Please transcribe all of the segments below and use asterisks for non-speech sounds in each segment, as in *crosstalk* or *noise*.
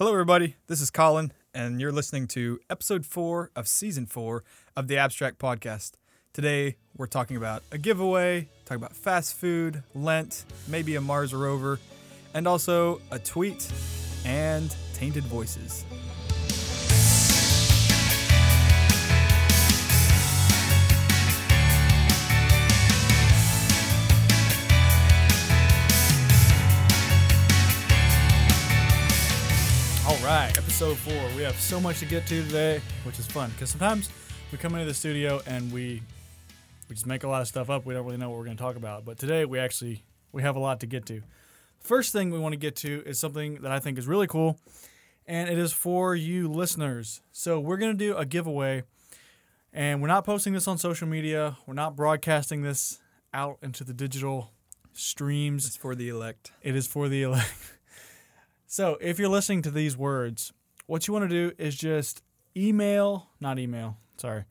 Hello, everybody. This is Colin, and you're listening to episode four of season four of the Abstract Podcast. Today, we're talking about a giveaway, talking about fast food, Lent, maybe a Mars rover, and also a tweet and tainted voices. Right, episode four. We have so much to get to today, which is fun because sometimes we come into the studio and we we just make a lot of stuff up. We don't really know what we're going to talk about. But today we actually we have a lot to get to. First thing we want to get to is something that I think is really cool, and it is for you listeners. So we're going to do a giveaway, and we're not posting this on social media. We're not broadcasting this out into the digital streams. It's for the elect. It is for the elect. *laughs* So if you're listening to these words, what you want to do is just email, not email, sorry.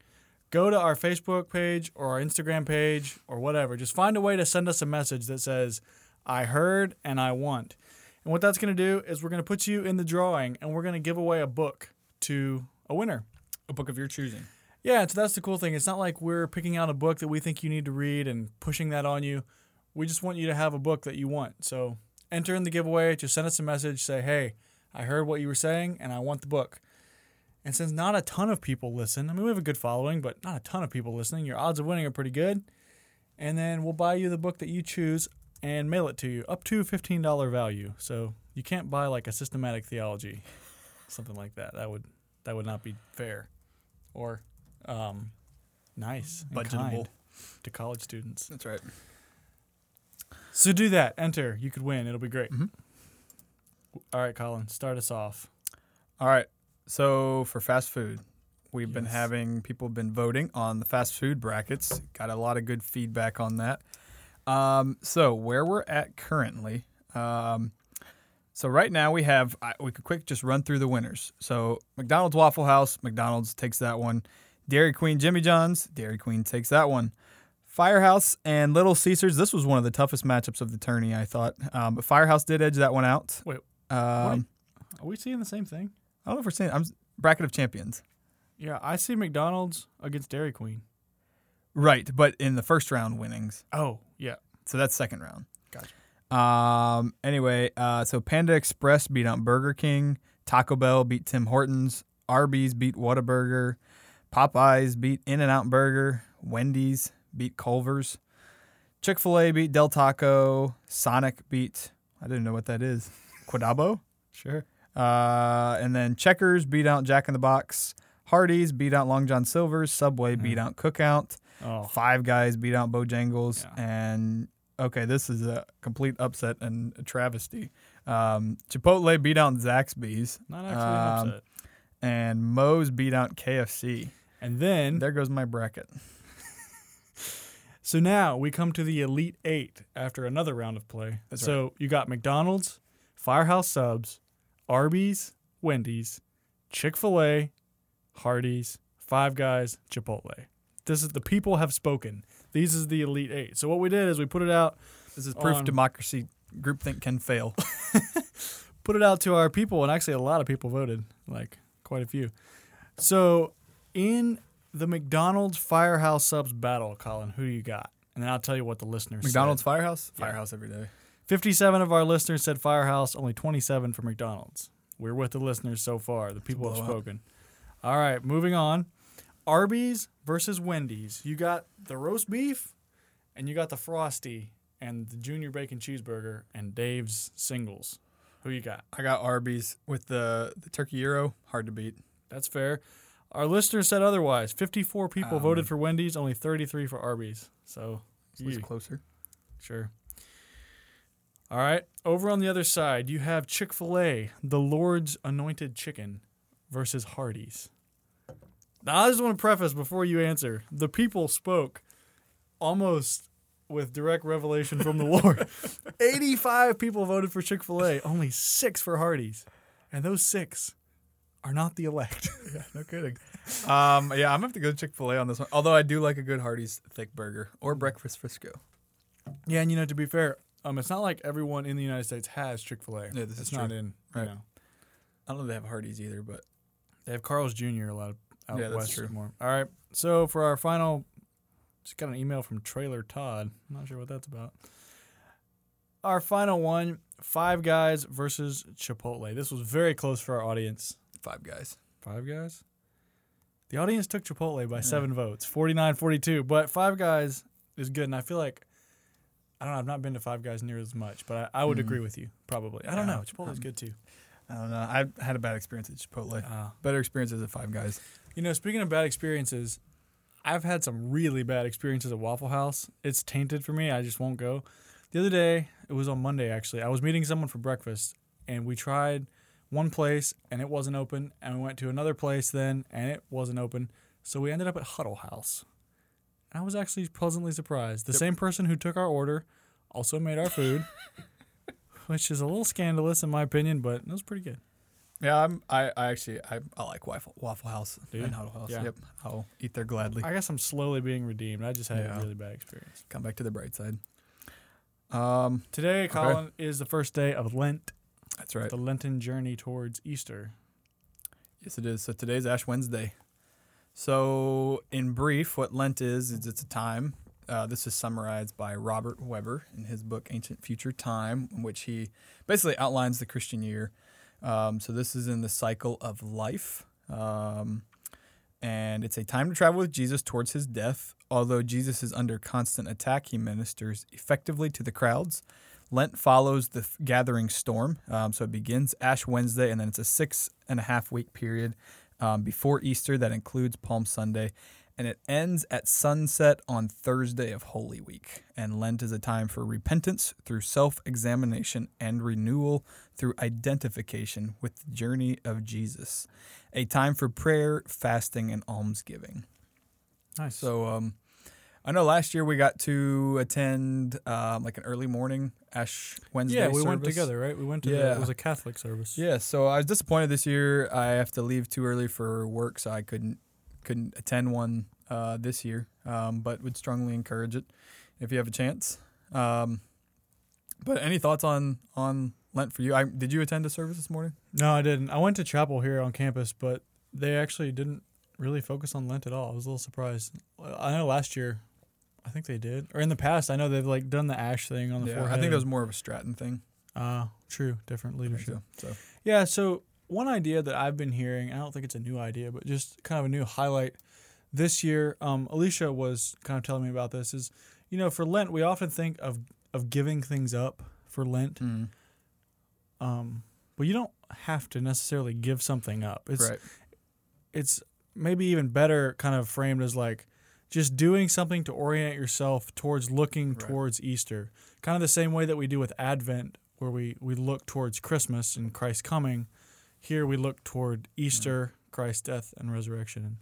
Go to our Facebook page or our Instagram page or whatever. Just find a way to send us a message that says, I heard and I want. And what that's going to do is we're going to put you in the drawing and we're going to give away a book to a winner. A book of your choosing. Yeah, so that's the cool thing. It's not like we're picking out a book that we think you need to read and pushing that on you. We just want you to have a book that you want. So enter in the giveaway. Just send us a message. Say, hey, I heard what you were saying and I want the book. And since not a ton of people listen, I mean, we have a good following, but not a ton of people listening, your odds of winning are pretty good. And then we'll buy you the book that you choose and mail it to you up to $15 value. So you can't buy like a systematic theology, something like that. That would that would not be fair or um, nice, Budgetable. to college students. That's right. So do that. Enter. You could win. It'll be great. Mhm. All right, Colin. Start us off. All right. So for fast food, we've been having people have been voting on the fast food brackets. Got a lot of good feedback on that. Um, so where we're at currently, um, so right now we have I, we could quick just run through the winners. So McDonald's Waffle House, McDonald's takes that one. Dairy Queen Jimmy John's, Dairy Queen takes that one. Firehouse and Little Caesars. This was one of the toughest matchups of the tourney, I thought. Um, but Firehouse did edge that one out. Wait, Um, Are we seeing the same thing? I don't know if we're seeing. I'm bracket of champions. Yeah, I see McDonald's against Dairy Queen. Right, but in the first round winnings. Oh, yeah. So that's second round. Gotcha. Um anyway, uh so Panda Express beat out Burger King, Taco Bell beat Tim Hortons, Arby's beat Whataburger, Popeyes beat In and Out Burger, Wendy's beat Culver's, Chick-fil-A beat Del Taco, Sonic beat I didn't know what that is. *laughs* Quadabo? Sure. Uh, and then Checkers beat out Jack in the Box. Hardee's beat out Long John Silver's. Subway beat Mm. out Cookout. Five Guys beat out Bojangles. Yeah. And okay, this is a complete upset and a travesty. Um, Chipotle beat out Zaxby's. not actually Um, an upset. And Moe's beat out KFC. And then, There goes my bracket. So now we come to the Elite Eight after another round of play. That's so you got McDonald's, Firehouse Subs, Arby's, Wendy's, Chick fil A, Hardee's, Five Guys, Chipotle. This is the people have spoken. These is the Elite Eight. So what we did is we put it out This is proof On- democracy groupthink can fail. *laughs* put it out to our people, and actually a lot of people voted, like quite a few. So in the McDonald's Firehouse Subs battle, Colin, who do you got? And then I'll tell you what the listeners McDonald's said. Firehouse? Yeah. Firehouse every day. 57 of our listeners said Firehouse, only 27 for McDonald's. We're with the listeners so far. The people have spoken. All right, moving on. Arby's versus Wendy's. You got the roast beef, and you got the frosty, and the junior bacon cheeseburger, and Dave's singles. Who you got? I got Arby's with the, the turkey gyro. Hard to beat. That's fair. Our listeners said otherwise. 54 people Um, voted for Wendy's, only 33 for Arby's. So, It's closer. sure. All right. Over on the other side, you have Chick fil A, the Lord's anointed chicken, versus Hardee's. Now, I just want to preface before you answer the people spoke almost with direct revelation from the Lord. *laughs* 85 people voted for Chick fil A, only six for Hardee's. And those six are not the elect. *laughs* Yeah, no kidding. Um, yeah, I'm gonna have to go Chick Fil A on this one. Although I do like a good Hardee's thick burger or breakfast Frisco. Yeah, and you know, to be fair, um, it's not like everyone in the United States has Chick Fil A. Yeah, this it's is not true. in. Right. You I don't know if they have Hardee's either, but They have Carl's Jr. a lot of out Yeah, west more. All right. So for our final, just got an email from Trailer Todd. I'm not sure what that's about. Our final one: Five Guys versus Chipotle. This was very close for our audience. Five Guys. Five Guys. The audience took Chipotle by Yeah. seven votes, 49-42. But Five Guys is good, and I feel like I don't know. I've not been to Five Guys near as much, but I, I would Mhm. agree with you. Probably. I don't Yeah. know. Chipotle's Um, good too. I don't know. I had a bad experience at Chipotle. Uh, Better experiences at Five Guys. You know, speaking of bad experiences, I've had some really bad experiences at Waffle House. It's tainted for me. I just won't go. The other day, it was on Monday actually. I was meeting someone for breakfast and we tried one place and it wasn't open and we went to another place then and it wasn't open. So we ended up at Huddle House. I was actually pleasantly surprised. The Yep. same person who took our order also made our food, *laughs* which is a little scandalous in my opinion, but it was pretty good. Yeah, I'm. I, I actually I, I like Waffle Waffle House you? and Huddle House. Yeah. Yep, I'll eat there gladly. I guess I'm slowly being redeemed. I just had Yeah. a really bad experience. Come back to the bright side. Um, Today, Colin, is the first day of Lent, that's right. the Lenten journey towards Easter. Yes, it is. So today's Ash Wednesday. So, in brief, what Lent is is it's a time. Uh, this is summarized by Robert Webber in his book Ancient Future Time, in which he basically outlines the Christian year. Um, so this is in the cycle of life, um, and it's a time to travel with Jesus towards his death. Although Jesus is under constant attack, he ministers effectively to the crowds. Lent follows the gathering storm. Um, so it begins Ash Wednesday, and then it's a six and a half week period um, before Easter that includes Palm Sunday. And it ends at sunset on Thursday of Holy Week. And Lent is a time for repentance through self examination and renewal through identification with the journey of Jesus. A time for prayer, fasting, and almsgiving. Nice. So um, I know last year we got to attend um, like an early morning Ash Wednesday. yeah, we went together, right? We went to the, Yeah. it was a Catholic service. Yeah, so I was disappointed this year. I have to leave too early for work, so I couldn't couldn't attend one uh, this year. Um, but would strongly encourage it if you have a chance. Um, but any thoughts on on Lent for you? I, did you attend a service this morning? No, I didn't. I went to chapel here on campus, but they actually didn't really focus on Lent at all. I was a little surprised. I know last year, I think they did, or in the past, I know they've like done the ash thing on the yeah, forehead. I think that was more of a Stratton thing. uh true, different leadership. So, so Yeah, so one idea that I've been hearing, I don't think it's a new idea, but just kind of a new highlight this year, um, Alicia was kind of telling me about this is, you know, for Lent, we often think of, of giving things up for Lent, mm, um, but you don't have to necessarily give something up. It's, right. it's maybe even better kind of framed as like just doing something to orient yourself towards looking Right. towards Easter. Kind of the same way that we do with Advent, where we, we look towards Christmas and Christ's coming. Here we look toward Easter, Christ's death and resurrection. And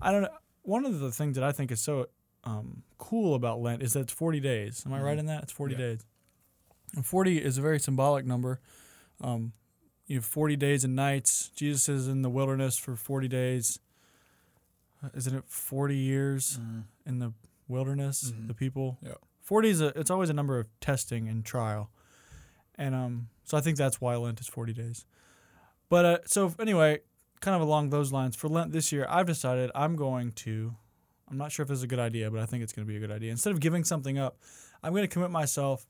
I don't know. One of the things that I think is so um, cool about Lent is that it's 40 days. Am I right Mhm. in that? It's 40 Yeah. days. And 40 is a very symbolic number. Um, you have 40 days and nights. Jesus is in the wilderness for 40 days. Isn't it 40 years Mm, in the wilderness? Mhm. The people. Yep. 40 is a. It's always a number of testing and trial, and um. So I think that's why Lent is 40 days. But uh, so anyway, kind of along those lines for Lent this year, I've decided I'm going to. I'm not sure if this is a good idea, but I think it's going to be a good idea. Instead of giving something up, I'm going to commit myself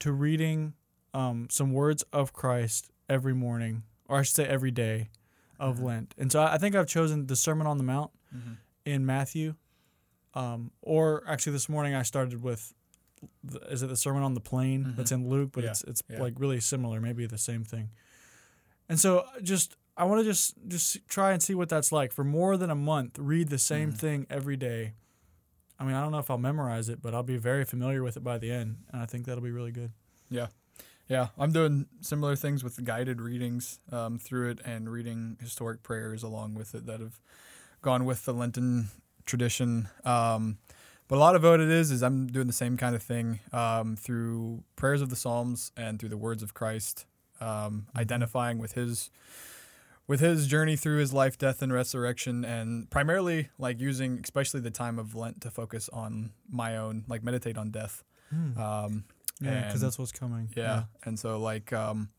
to reading um, some words of Christ every morning, or I should say every day of Mhm. Lent. And so I think I've chosen the Sermon on the Mount mhm. in Matthew. Um, or actually, this morning I started with, the, is it the Sermon on the Plain Mhm. that's in Luke, but Yeah, it's it's yeah. like really similar, maybe the same thing. And so uh, just I want to just just try and see what that's like for more than a month. Read the same Mhm. thing every day. I mean, I don't know if I'll memorize it, but I'll be very familiar with it by the end, and I think that'll be really good. Yeah, yeah, I'm doing similar things with guided readings um, through it and reading historic prayers along with it that have gone with the Lenten tradition. Um, but a lot of what it is is I'm doing the same kind of thing um, through prayers of the Psalms and through the words of Christ, um, identifying with his with his journey through his life, death, and resurrection, and primarily like using especially the time of Lent to focus on my own like meditate on death. Um, yeah, because that's what's coming. yeah. And so like um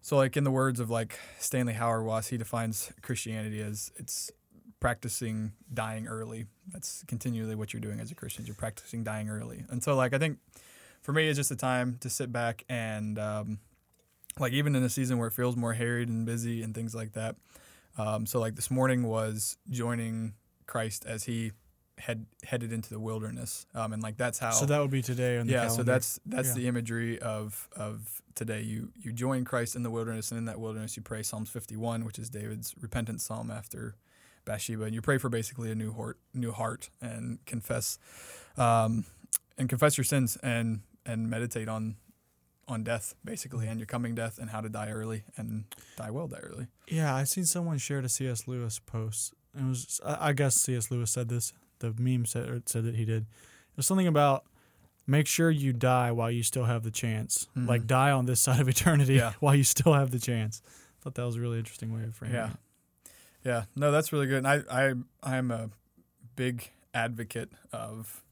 So, like in the words of like Stanley Hauerwas, he defines Christianity as it's practicing dying early. That's continually what you're doing as a Christian. You're practicing dying early. And so, like, I think for me, it's just a time to sit back and, um, like, even in a season where it feels more harried and busy and things like that. Um, so, like, this morning was joining Christ as he had headed into the wilderness, um, and like that's how. So that would be today on the yeah, calendar. so that's that's Yeah. the imagery of of today. You you join Christ in the wilderness, and in that wilderness you pray Psalms 51, which is David's repentance psalm after Bathsheba, and you pray for basically a new heart, new heart, and confess, um, and confess your sins, and and meditate on on death basically, and your coming death, and how to die early and die well, die early. Yeah, I seen someone share a C.S. Lewis post. It was, I guess C.S. Lewis said this. The meme said or said that he did. It was something about make sure you die while you still have the chance. Mhm. Like die on this *laughs* side of eternity Yeah. while you still have the chance. I thought that was a really interesting way of framing Yeah. it. Yeah, no, that's really good. And I, I, I am a big advocate of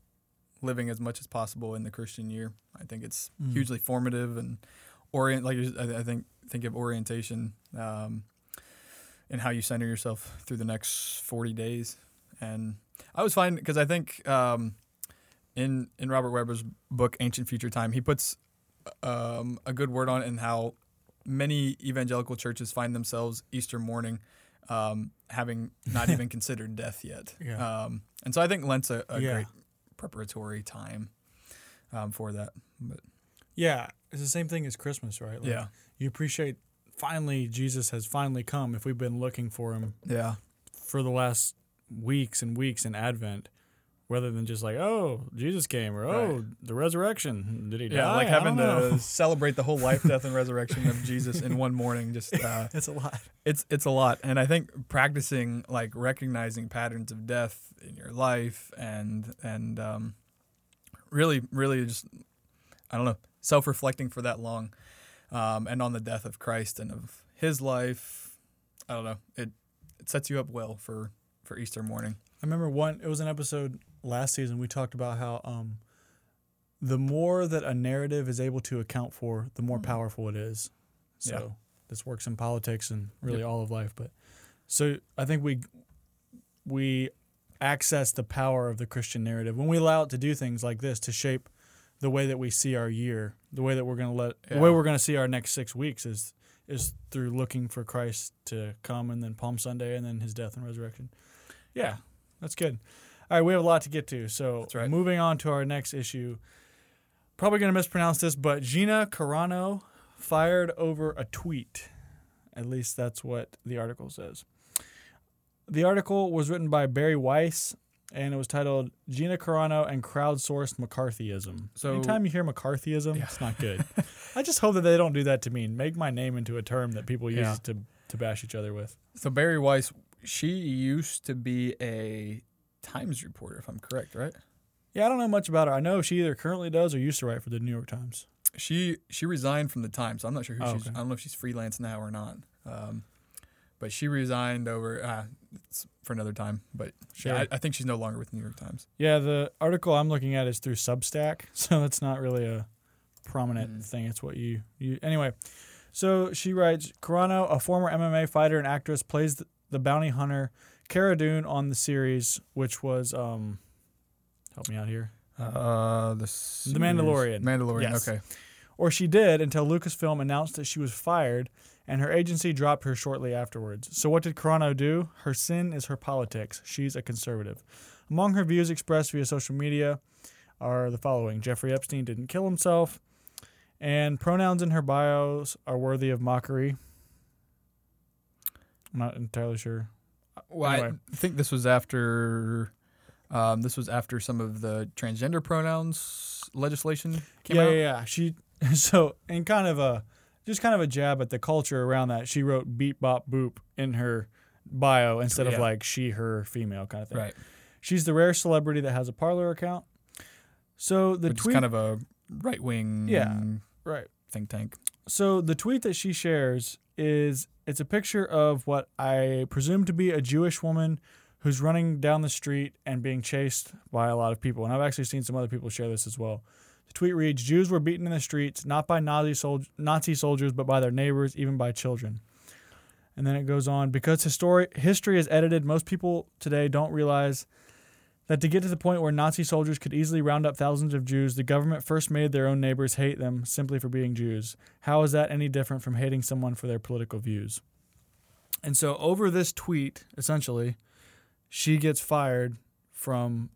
living as much as possible in the Christian year. I think it's Mm. hugely formative and orient. Like I, I think, think of orientation um, and how you center yourself through the next forty days. And I was fine because I think um, in in Robert Webber's book Ancient Future Time, he puts um, a good word on it and how many evangelical churches find themselves Easter morning um, having not even *laughs* considered death yet. Yeah. Um, and so I think Lent's a, a Yeah. great preparatory time um, for that. But Yeah, it's the same thing as Christmas, right? Like, yeah, You appreciate finally Jesus has finally come if we've been looking for him yeah, for the last weeks and weeks in Advent, rather than just like, oh, Jesus came or oh, Right. the resurrection. Did he yeah. die? Like having don't know. to *laughs* celebrate the whole life, death, and resurrection of Jesus in one morning. Just *laughs* uh, it's a lot. it's it's a lot, and I think practicing like recognizing patterns of death in your life and and um, really really just I don't know self reflecting for that long, um, and on the death of Christ and of His life. I don't know it it sets you up well for for Easter morning. I remember one. It was an episode last season. We talked about how um, the more that a narrative is able to account for, the more Mm. powerful it is. So Yeah. this works in politics and really Yep. all of life. But so I think we we access the power of the Christian narrative when we allow it to do things like this to shape the way that we see our year, the way that we're going to let, the way we're going to see our next six weeks is is through looking for Christ to come, and then Palm Sunday, and then His death and resurrection. Yeah, that's good. All right, we have a lot to get to, so right. moving on to our next issue. Probably going to mispronounce this, but Gina Carano fired over a tweet. At least that's what the article says. The article was written by Bari Weiss, and it was titled "Gina Carano and Crowdsourced McCarthyism." So- anytime you hear McCarthyism, Yeah. it's not good. *laughs* I just hope that they don't do that to me and make my name into a term that people use Yeah. to to bash each other with. So Bari Weiss, she used to be a Times reporter, if I'm correct, right? Yeah, I don't know much about her. I know she either currently does or used to write for the New York Times. She she resigned from the Times. So I'm not sure who Oh, she's. okay. I don't know if she's freelance now or not. Um, but she resigned over. Uh, it's for another time. But Sure. yeah, I, I think she's no longer with the New York Times. Yeah, the article I'm looking at is through Substack, *laughs* so it's not really a prominent Mm. thing. It's what you you anyway. So she writes, Carano, a former MMA fighter and actress, plays the, the bounty hunter Cara Dune on the series, which was um, help me out here, Uh, the The Mandalorian. Mandalorian. Yes. Okay. or she did until Lucasfilm announced that she was fired, and her agency dropped her shortly afterwards. So what did Carano do? Her sin is her politics. She's a conservative. Among her views expressed via social media are the following: Jeffrey Epstein didn't kill himself, and pronouns in her bios are worthy of mockery. I'm not entirely sure. Well, Anyway. I think this was after. Um, this was after some of the transgender pronouns legislation came yeah, out. yeah, yeah. She *laughs* so in kind of a just kind of a jab at the culture around that. She wrote "beep bop boop" in her bio instead of like she, her, female kind of thing. Right. She's the rare celebrity that has a Parler account. So the Which is tweet, kind of a right wing. Yeah. right. Think tank. So the tweet that she shares is it's a picture of what I presume to be a Jewish woman who's running down the street and being chased by a lot of people. And I've actually seen some other people share this as well. The tweet reads Jews were beaten in the streets, not by Nazi, sol- Nazi soldiers, but by their neighbors, even by children. And then it goes on because histori- history is edited, most people today don't realize that to get to the point where Nazi soldiers could easily round up thousands of Jews, the government first made their own neighbors hate them simply for being Jews. How is that any different from hating someone for their political views? And so, over this tweet, essentially, she gets fired from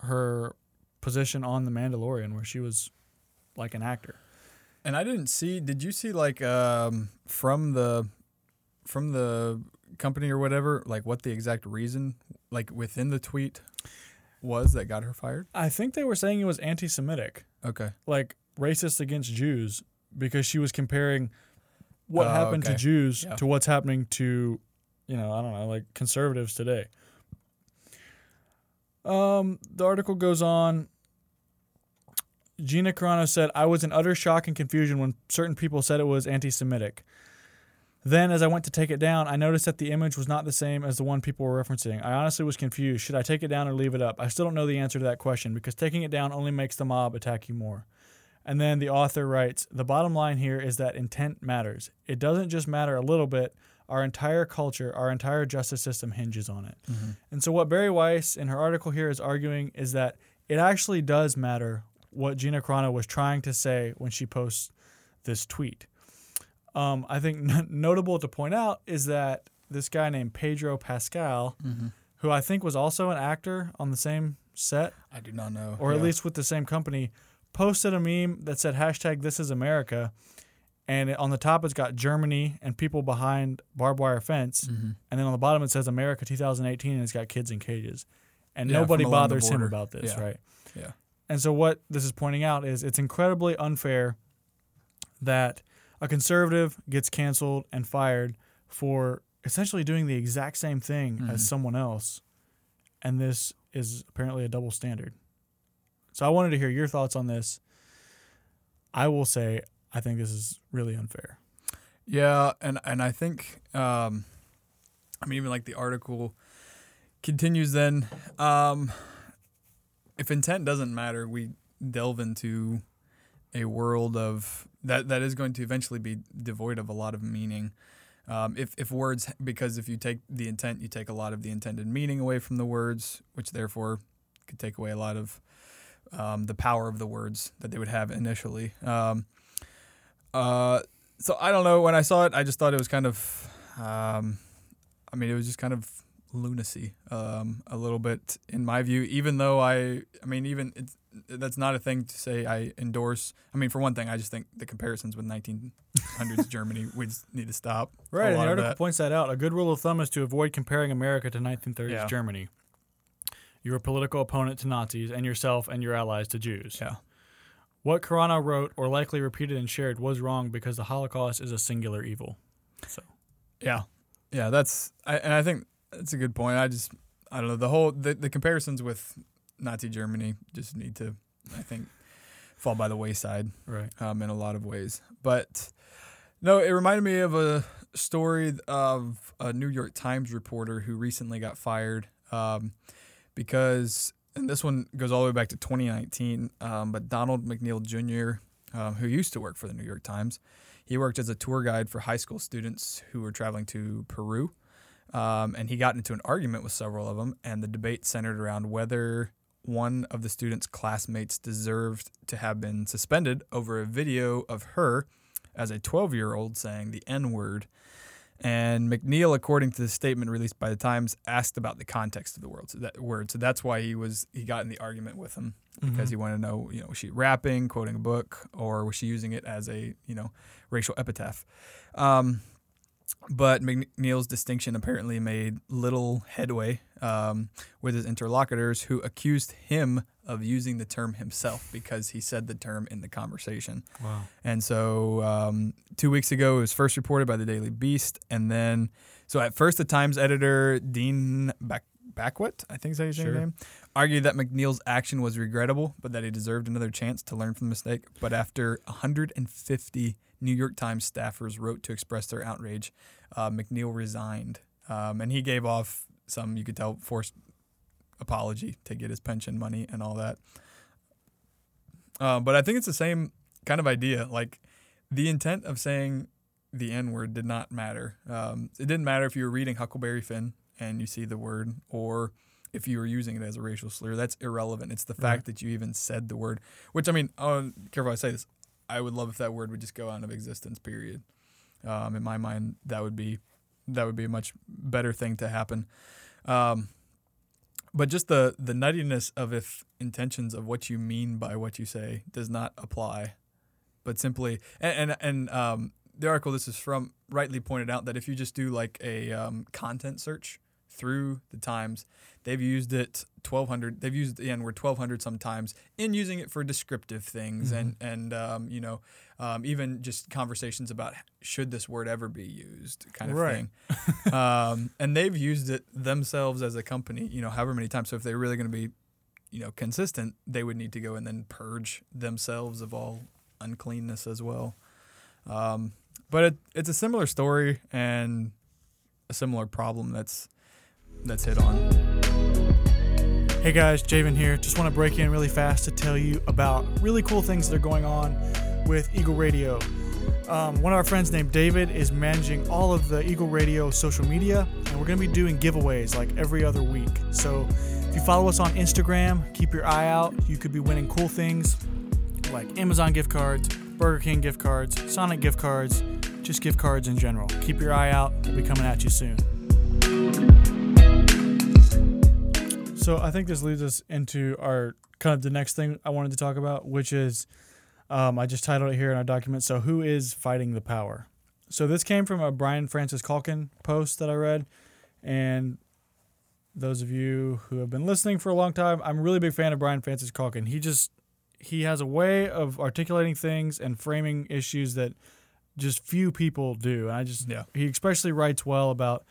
her position on The Mandalorian, where she was like an actor. And I didn't see. Did you see like um, from the from the company or whatever, like what the exact reason, like within the tweet, was that got her fired? I think they were saying it was anti Semitic, Okay. like racist against Jews, because she was comparing what Oh, happened to. Jews Yeah. to what's happening to, you know, I don't know, like conservatives today. Um, the article goes on. Gina Carano said, I was in utter shock and confusion when certain people said it was anti Semitic. Then, as I went to take it down, I noticed that the image was not the same as the one people were referencing. I honestly was confused. Should I take it down or leave it up? I still don't know the answer to that question because taking it down only makes the mob attack you more. And then the author writes The bottom line here is that intent matters. It doesn't just matter a little bit. Our entire culture, our entire justice system hinges on it. Mm-hmm. And so, what Bari Weiss in her article here is arguing is that it actually does matter what Gina Carano was trying to say when she posts this tweet. Um, I think n- notable to point out is that this guy named Pedro Pascal, who I think was also an actor on the same set, I do not know. or at least with the same company, posted a meme that said hashtag This is America, and it, on the top it's got Germany and people behind barbed wire fence, Mm-hmm. and then on the bottom it says America 2018, and it's got kids in cages, and Yeah, nobody from along the bothers him about this, Yeah. right? Yeah. And so what this is pointing out is it's incredibly unfair that a conservative gets canceled and fired for essentially doing the exact same thing Mhm. as someone else, and this is apparently a double standard. So I wanted to hear your thoughts on this. I will say I think this is really unfair. Yeah, and and I think um, I mean even like the article continues then um, if intent doesn't matter, we delve into a world of that that is going to eventually be devoid of a lot of meaning. Um, if if words because if you take the intent, you take a lot of the intended meaning away from the words, which therefore could take away a lot of um, the power of the words that they would have initially. Um, uh, so I don't know. When I saw it, I just thought it was kind of, um, I mean, it was just kind of lunacy, um, a little bit in my view. Even though I, I mean, even it's, that's not a thing to say I endorse. I mean, for one thing, I just think the comparisons with 1900s *laughs* Germany, we just need to stop. Right, the article that. points that out. A good rule of thumb is to avoid comparing America to 1930s Yeah. Germany. Your political opponent to Nazis, and yourself and your allies to Jews. Yeah. What Carano wrote, or likely repeated and shared, was wrong because the Holocaust is a singular evil. So, Yeah, yeah, that's I, and I think that's a good point. I just I don't know the whole the, the comparisons with Nazi Germany just need to I think fall by the wayside right. um, in a lot of ways. But no, it reminded me of a story of a New York Times reporter who recently got fired um, because, and this one goes all the way back to 2019. Um, but Donald McNeil Jr., um, who used to work for the New York Times, he worked as a tour guide for high school students who were traveling to Peru. Um, and he got into an argument with several of them, and the debate centered around whether one of the student's classmates deserved to have been suspended over a video of her as a 12 year old saying the N word. And McNeil, according to the statement released by the Times, asked about the context of the word. So that word. So that's why he was he got in the argument with him because Mhm. he wanted to know, you know, was she rapping, quoting a book, or was she using it as a, you know, racial epitaph? Um, but McNeil's distinction apparently made little headway um, with his interlocutors, who accused him of using the term himself because he said the term in the conversation. Wow. And so um, two weeks ago, it was first reported by the Daily Beast. And then, so at first, the Times editor, Dean Back- Backwit, I think is how you say Sure. your name, argued that McNeil's action was regrettable, but that he deserved another chance to learn from the mistake. But after 150 New York Times staffers wrote to express their outrage, uh, McNeil resigned. Um, and he gave off some, you could tell, forced apology to get his pension money and all that. Uh, but I think it's the same kind of idea. Like the intent of saying the N word did not matter. Um, it didn't matter if you were reading Huckleberry Finn and you see the word, or if you were using it as a racial slur. That's irrelevant. It's the Right. fact that you even said the word. Which I mean, oh, careful I say this. I would love if that word would just go out of existence. Period. Um, in my mind, that would be that would be a much better thing to happen. Um, but just the the nuttiness of if intentions of what you mean by what you say does not apply, but simply and and, and um, the article this is from rightly pointed out that if you just do like a um, content search through the Times, they've used it 1200. They've used the N word 1200 sometimes in using it for descriptive things and and um, you know um, even just conversations about should this word ever be used kind of Right. thing. *laughs* um, and they've used it themselves as a company, you know, however many times. So if they're really going to be, you know, consistent, they would need to go and then purge themselves of all uncleanness as well. Um, but it, it's a similar story and a similar problem that's that's hit on. Hey guys, Javen here. Just want to break in really fast to tell you about really cool things that are going on with Eagle Radio. Um, one of our friends named David is managing all of the Eagle Radio social media, and we're going to be doing giveaways like every other week. So if you follow us on Instagram, keep your eye out. You could be winning cool things like Amazon gift cards, Burger King gift cards, Sonic gift cards, just gift cards in general. Keep your eye out. We'll be coming at you soon. So I think this leads us into our kind of the next thing I wanted to talk about, which is um, I just titled it here in our document. So who is fighting the power? So this came from a Brian Francis Culkin post that I read, and those of you who have been listening for a long time, I'm a really big fan of Brian Francis Culkin. He just he has a way of articulating things and framing issues that just few people do. And I just Yeah. he especially writes well about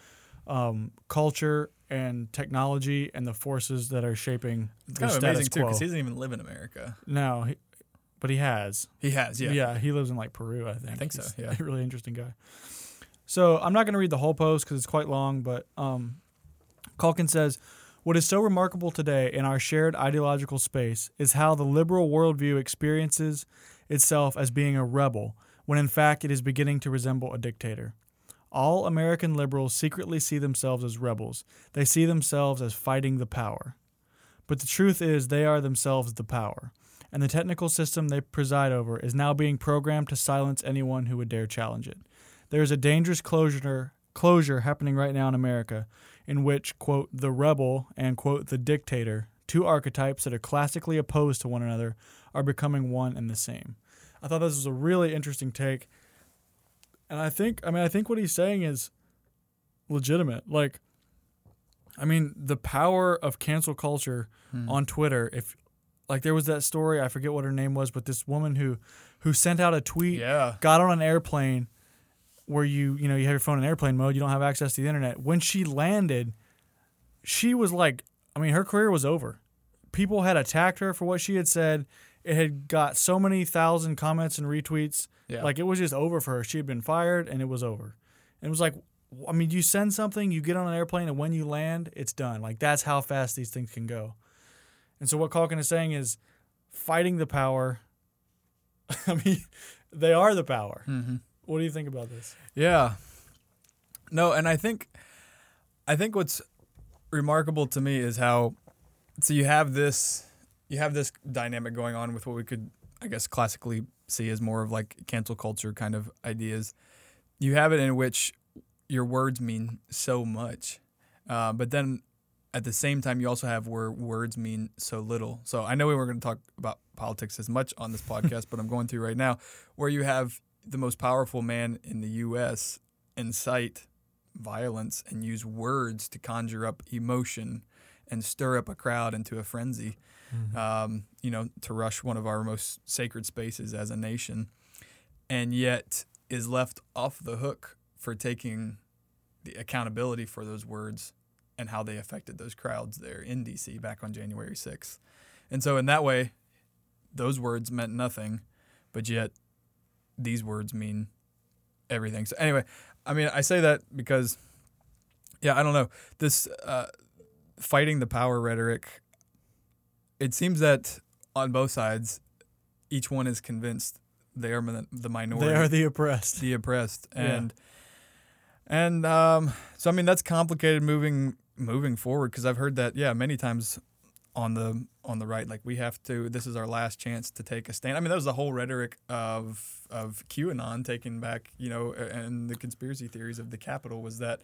um, culture and technology and the forces that are shaping It's the kind of amazing too quo. because he doesn't even live in America. no, he, but he has. He has, yeah. Yeah. he lives in like Peru, I think. I think so, yeah. *laughs* a really interesting guy. So I'm not going to read the whole post because it's quite long, but um, Culkin says, What is so remarkable today in our shared ideological space is how the liberal worldview experiences itself as being a rebel, when in fact it is beginning to resemble a dictator. All American liberals secretly see themselves as rebels. They see themselves as fighting the power. But the truth is, they are themselves the power, and the technical system they preside over is now being programmed to silence anyone who would dare challenge it. There is a dangerous closure, closure happening right now in America, in which, quote, the rebel and, quote, the dictator, two archetypes that are classically opposed to one another, are becoming one and the same. I thought this was a really interesting take. And I think, I mean, I think what he's saying is legitimate. Like, I mean, the power of cancel culture Hmm. on Twitter. If like there was that story, I forget what her name was, but this woman who who sent out a tweet, Yeah. got on an airplane where you you know you have your phone in airplane mode, you don't have access to the internet. When she landed, she was like, I mean, her career was over. People had attacked her for what she had said. It had got so many thousand comments and retweets. Yeah. Like it was just over for her. She had been fired and it was over. And it was like, I mean, you send something, you get on an airplane, and when you land, it's done. Like that's how fast these things can go. And so what Culkin is saying is fighting the power. *laughs* I mean, they are the power. Mm-hmm. What do you think about this? Yeah. No, and I think I think what's remarkable to me is how so you have this you have this dynamic going on with what we could I guess classically see as more of like cancel culture kind of ideas. You have it in which your words mean so much, uh, but then at the same time you also have where words mean so little. So I know we weren't going to talk about politics as much on this *laughs* podcast, but I'm going through right now, where you have the most powerful man in the U.S. incite violence and use words to conjure up emotion and stir up a crowd into a frenzy. Um, you know, to rush one of our most sacred spaces as a nation, and yet is left off the hook for taking the accountability for those words and how they affected those crowds there in DC back on January 6th. And so, in that way, those words meant nothing, but yet these words mean everything. So, anyway, I mean, I say that because, yeah, I don't know. This uh, fighting the power rhetoric, it seems that on both sides, each one is convinced they are the minority, They are the oppressed. the oppressed, Yeah. and and um, so I mean that's complicated moving moving forward because I've heard that yeah many times on the on the right like we have to this is our last chance to take a stand. I mean that was the whole rhetoric of of QAnon taking back you know and the conspiracy theories of the Capitol was that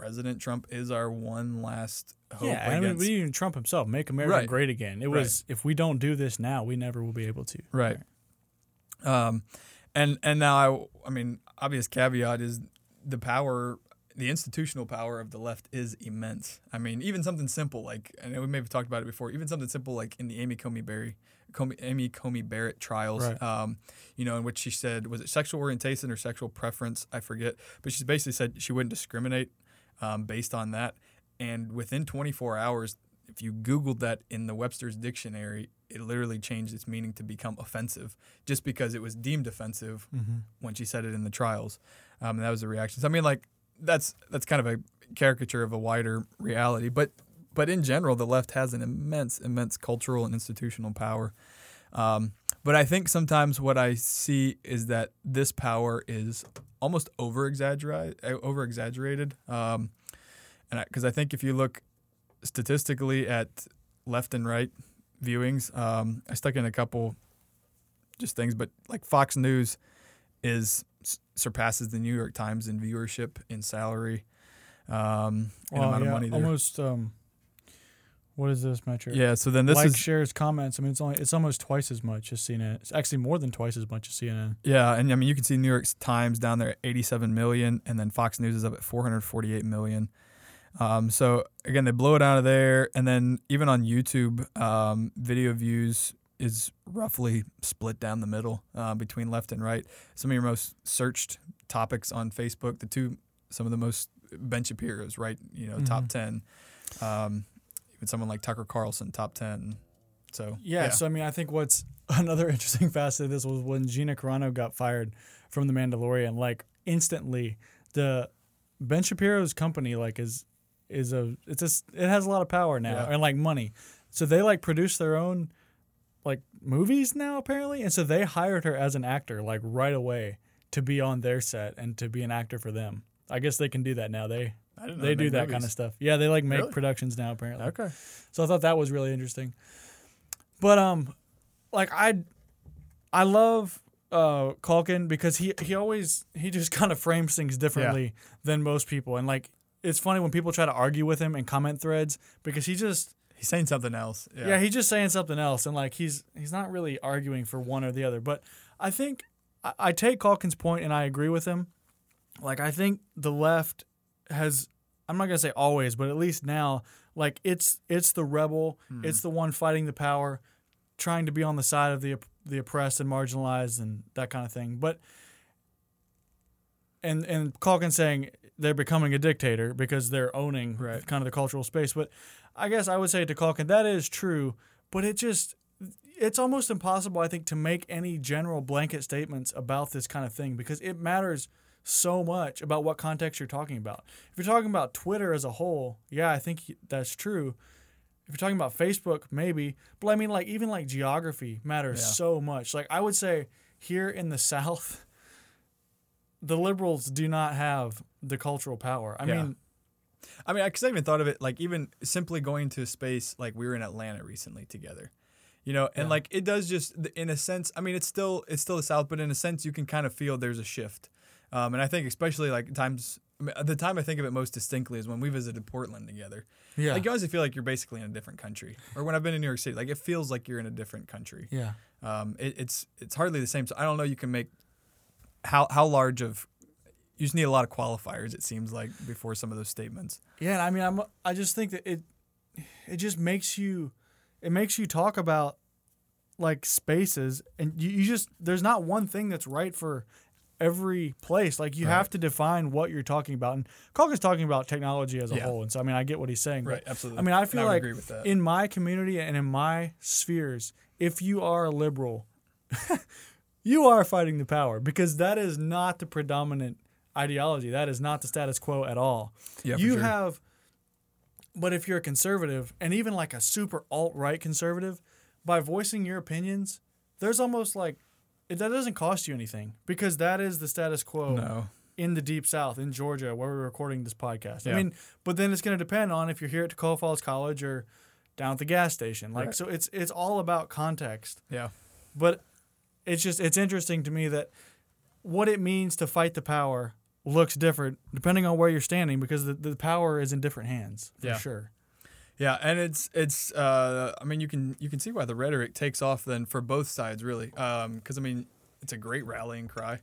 President Trump is our one last hope Yeah, I mean, even Trump himself, make America Right. great again. It Right. was if we don't do this now, we never will be able to. Right. Um, and and now I I mean obvious caveat is the power the institutional power of the left is immense. I mean even something simple like and we may have talked about it before even something simple like in the Amy Comey Barry Comey, Amy Comey Barrett trials, Right. um, you know, in which she said, was it sexual orientation or sexual preference? I forget, but she basically said she wouldn't discriminate um, based on that. And within 24 hours, if you Googled that in the Webster's dictionary, it literally changed its meaning to become offensive just because it was deemed offensive Mm-hmm. when she said it in the trials. Um, and that was the reaction. So, I mean, like, that's that's kind of a caricature of a wider reality. But but in general, the left has an immense, immense cultural and institutional power. Um, but I think sometimes what I see is that this power is almost over exaggerated. Over exaggerated. Um, and because I, think if you look statistically at left and right viewings, um, I stuck in a couple just things, but like Fox News is surpasses the New York Times in viewership, in salary, um, in Well, amount yeah, of money there. almost. Um, what is this metric? Yeah. So then this like, is shares, comments. I mean, it's only it's almost twice as much as CNN. It's actually more than twice as much as CNN. Yeah, and I mean you can see New York Times down there at 87 million, and then Fox News is up at 448 million. Um, so again, they blow it out of there, and then even on YouTube, um, video views is roughly split down the middle uh, between left and right. Some of your most searched topics on Facebook, the two, some of the most Ben Shapiro's, right? You know, top Mhm. 10. Um, even someone like Tucker Carlson, top 10. So Yeah, So I mean, I think what's *laughs* another interesting *laughs* facet of this was when Gina Carano got fired from The Mandalorian. Like instantly, the Ben Shapiro's company like is is a it's just it has a lot of power now Yeah. and like money. So they like produce their own like movies now apparently, and so they hired her as an actor like right away to be on their set and to be an actor for them. I guess they can do that now. They I didn't know they they do that kind of stuff. Yeah, they like make Really? productions now apparently. Okay. So I thought that was really interesting. But um, like I, I love uh Culkin because he he always he just *laughs* kind of frames things differently than most people, and like it's funny when people try to argue with him in comment threads because he just He's saying something else. Yeah. yeah, he's just saying something else, and like he's he's not really arguing for one or the other. But I think I, I take Culkin's point, and I agree with him. Like I think the left has I'm not gonna say always, but at least now, like it's it's the rebel, hmm. it's the one fighting the power, trying to be on the side of the the oppressed and marginalized and that kind of thing. But and and Culkin saying they're becoming a dictator because they're owning Right. kind of the cultural space. But I guess I would say to Culkin that is true, but it just it's almost impossible I think to make any general blanket statements about this kind of thing because it matters so much about what context you're talking about. If you're talking about Twitter as a whole, yeah, I think that's true. If you're talking about Facebook, maybe, but I mean, like even like geography matters Yeah. so much. Like I would say here in the *laughs* South, the liberals do not have the cultural power. I Yeah. mean, I mean, because I even thought of it like even simply going to space, like we were in Atlanta recently together, you know, and Yeah. like it does just in a sense. I mean, it's still it's still the South, but in a sense, you can kind of feel there's a shift. Um, and I think especially like times I mean, the time I think of it most distinctly is when we visited Portland together. yeah, Like you always feel like you're basically in a different country, or when I've been in New York City, like it feels like you're in a different country. yeah. Um, it, it's it's hardly the same. So I don't know. You can make how how large of you just need a lot of qualifiers. It seems like before some of those statements. Yeah, and I mean, I'm. I just think that it, it just makes you, it makes you talk about, like spaces, and you, you just there's not one thing that's right for every place. Like you Right. have to define what you're talking about. And Culkin's talking about technology as a Yeah. whole, and so I mean, I get what he's saying. Right. Absolutely. I mean, I feel would like agree with that. in my community and in my spheres, if you are a liberal, *laughs* you are fighting the power because that is not the predominant ideology. That is not the status quo at all. Yeah, you sure. have, but if you're a conservative and even like a super alt right conservative, by voicing your opinions, there's almost like it, that doesn't cost you anything because that is the status quo No. in the deep south in Georgia where we're recording this podcast. I mean, but then it's going to depend on if you're here at Toccoa Falls College or down at the gas station. Like Right. so it's it's all about context. Yeah. But it's just it's interesting to me that what it means to fight the power looks different depending on where you're standing because the, the power is in different hands for Yeah. sure. Yeah, and it's it's. Uh, I mean, you can you can see why the rhetoric takes off then for both sides really, because I mean, it's a great rallying cry,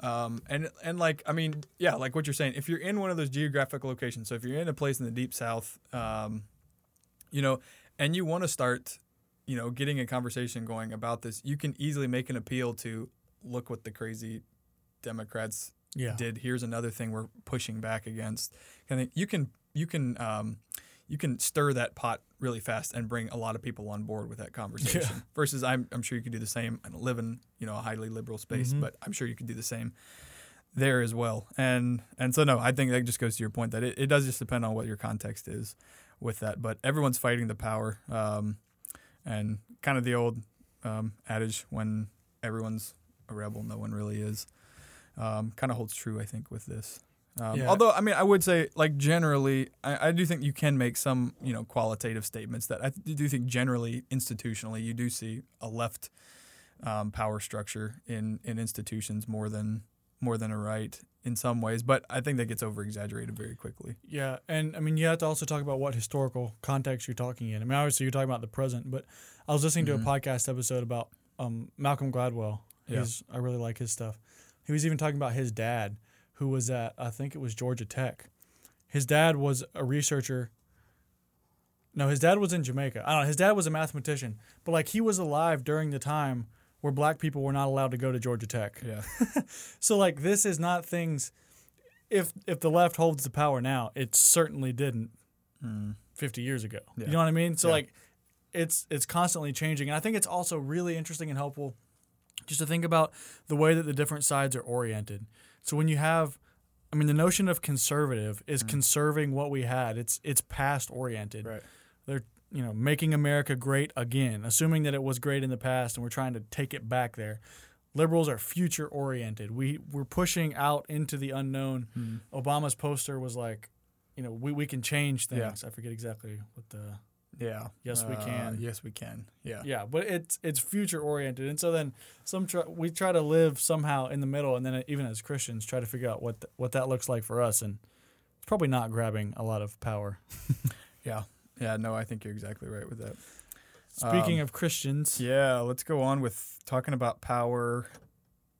um, and and like I mean, yeah, like what you're saying. If you're in one of those geographic locations, so if you're in a place in the deep south, um, you know, and you want to start, you know, getting a conversation going about this, you can easily make an appeal to look what the crazy Democrats Yeah. did. Here's another thing we're pushing back against. And you can you can um, you can stir that pot really fast and bring a lot of people on board with that conversation. *laughs* Versus, I'm I'm sure you could do the same. I don't live in you know a highly liberal space, Mhm. but I'm sure you could do the same there as well. And and so no, I think that just goes to your point that it, it does just depend on what your context is with that. But everyone's fighting the power, um, and kind of the old um, adage when everyone's a rebel, no one really is. Um, kind of holds true, I think, with this. Um, Yeah. Although, I mean, I would say, like generally, I, I do think you can make some, you know, qualitative statements that I th- do think generally, institutionally, you do see a left um, power structure in in institutions more than more than a right in some ways. But I think that gets over exaggerated very quickly. Yeah, and I mean you have to also talk about what historical context you're talking in. I mean, obviously you're talking about the present, but I was listening Mhm. to a podcast episode about um, Malcolm Gladwell. Yeah. I really like his stuff. He was even talking about his dad, who was at I think it was Georgia Tech. His dad was a researcher. No, his dad was in Jamaica. I don't know. His dad was a mathematician, but like he was alive during the time where black people were not allowed to go to Georgia Tech. Yeah. *laughs* So like this is not things if if the left holds the power now, it certainly didn't Mm. 50 years ago. Yeah. You know what I mean? So Yeah. like it's it's constantly changing and I think it's also really interesting and helpful just to think about the way that the different sides are oriented. So when you have I mean the notion of conservative is conserving what we had. It's it's past oriented. Right. They're you know making America great again, assuming that it was great in the past and we're trying to take it back there. Liberals are future oriented. We we're pushing out into the unknown. Mm. Obama's poster was like, you know, we, we can change Yeah. things. I forget exactly what the Yeah. Yes, we Uh, can. Yes, we can. Yeah. yeah, but it's it's future oriented, and so then some try, we try to live somehow in the middle, and then even as Christians try to figure out what what that looks like for us, and it's probably not grabbing a lot of power. *laughs* Yeah. Yeah. No, I think you're exactly right with that. Speaking Um, of Christians, Yeah, let's go on with talking about power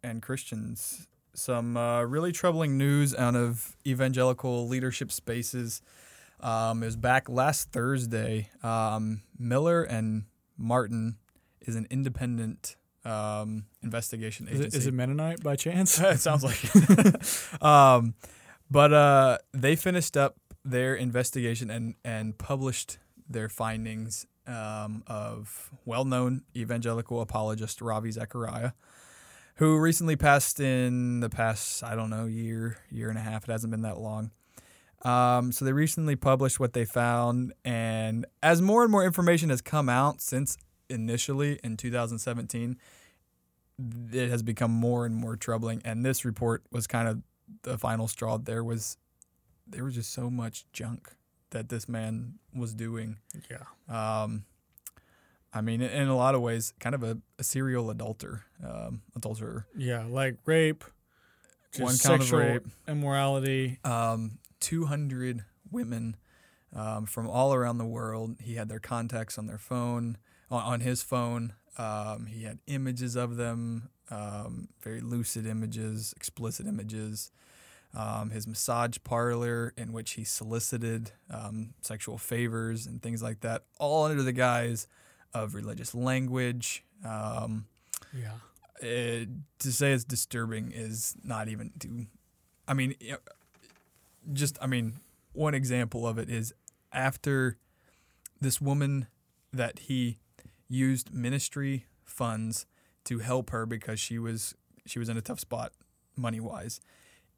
and Christians. Some uh, really troubling news out of evangelical leadership spaces. Um, it was back last Thursday. Um, Miller and Martin is an independent um, investigation is agency. it, is it Mennonite by chance? *laughs* it sounds like it. *laughs* *laughs* um, but uh, they finished up their investigation and, and published their findings um, of well-known evangelical apologist Ravi Zechariah, who recently passed in the past I don't know year year and a half. It hasn't been that long. Um, so they recently published what they found, and as more and more information has come out since initially in 2017, it has become more and more troubling. And this report was kind of the final straw. There was there was just so much junk that this man was doing. yeah, Um, I mean, in a lot of ways, kind of a, a serial adulterer, um, adulterer. yeah, like rape, just One count of rape. immorality. Um, 200 women um, from all around the world. He had their contacts on their phone, on, his phone. Um, he had images of them, um, very lucid images, explicit images. Um, his massage parlor, in which he solicited um, sexual favors and things like that, all under the guise of religious language. Um, Yeah, it, to say it's disturbing is not even to i mean just i mean one example of it is after this woman that he used ministry funds to help her because she was she was in a tough spot money wise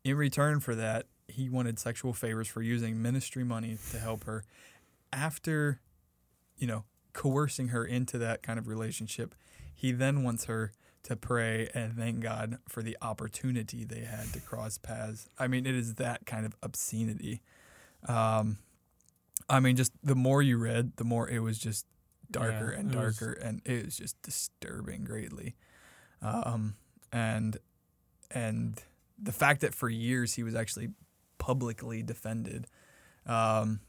in return for that he wanted sexual favors for using ministry money to help her. After you know coercing her into that kind of relationship He then wants her to pray and thank God for the opportunity they had to cross paths. I mean, it is that kind of obscenity. Um, I mean, just the more you read, the more it was just darker Yeah, and it was- darker, and it was just disturbing greatly. Um, and and the fact that for years he was actually publicly defended. Um,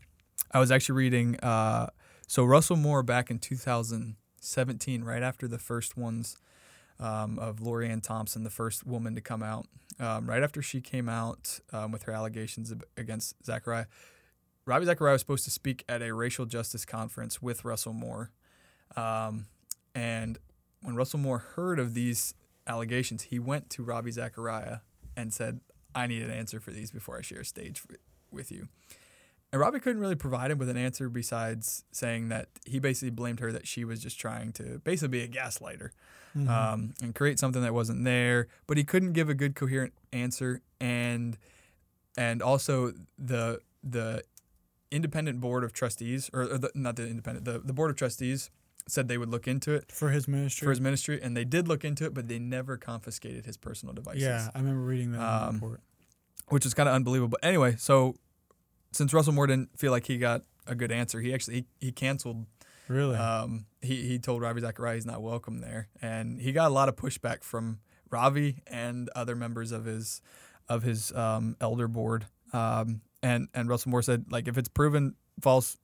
I was actually reading. Uh, so Russell Moore back in 2017, right after the first ones um, of Lori Ann Thompson, the first woman to come out, um, right after she came out um, with her allegations against Zachariah, Ravi Zachariah was supposed to speak at a racial justice conference with Russell Moore. Um, and when Russell Moore heard of these allegations, he went to Ravi Zachariah and said, I need an answer for these before I share a stage with you. And Ravi couldn't really provide him with an answer besides saying that he basically blamed her that she was just trying to basically be a gaslighter Mhm. um, and create something that wasn't there. But he couldn't give a good coherent answer, and and also the the independent board of trustees, or, or the, not the independent, the, the board of trustees said they would look into it for his ministry. for his ministry, and they did look into it, but they never confiscated his personal devices. yeah, I remember reading that Um, report. which is kind of unbelievable. But anyway, so since Russell Moore didn't feel like he got a good answer, he actually he, he canceled. Really? Um, he he told Ravi Zachariah he's not welcome there, and he got a lot of pushback from Ravi and other members of his of his um, elder board. Um, and and Russell Moore said like if it's proven false,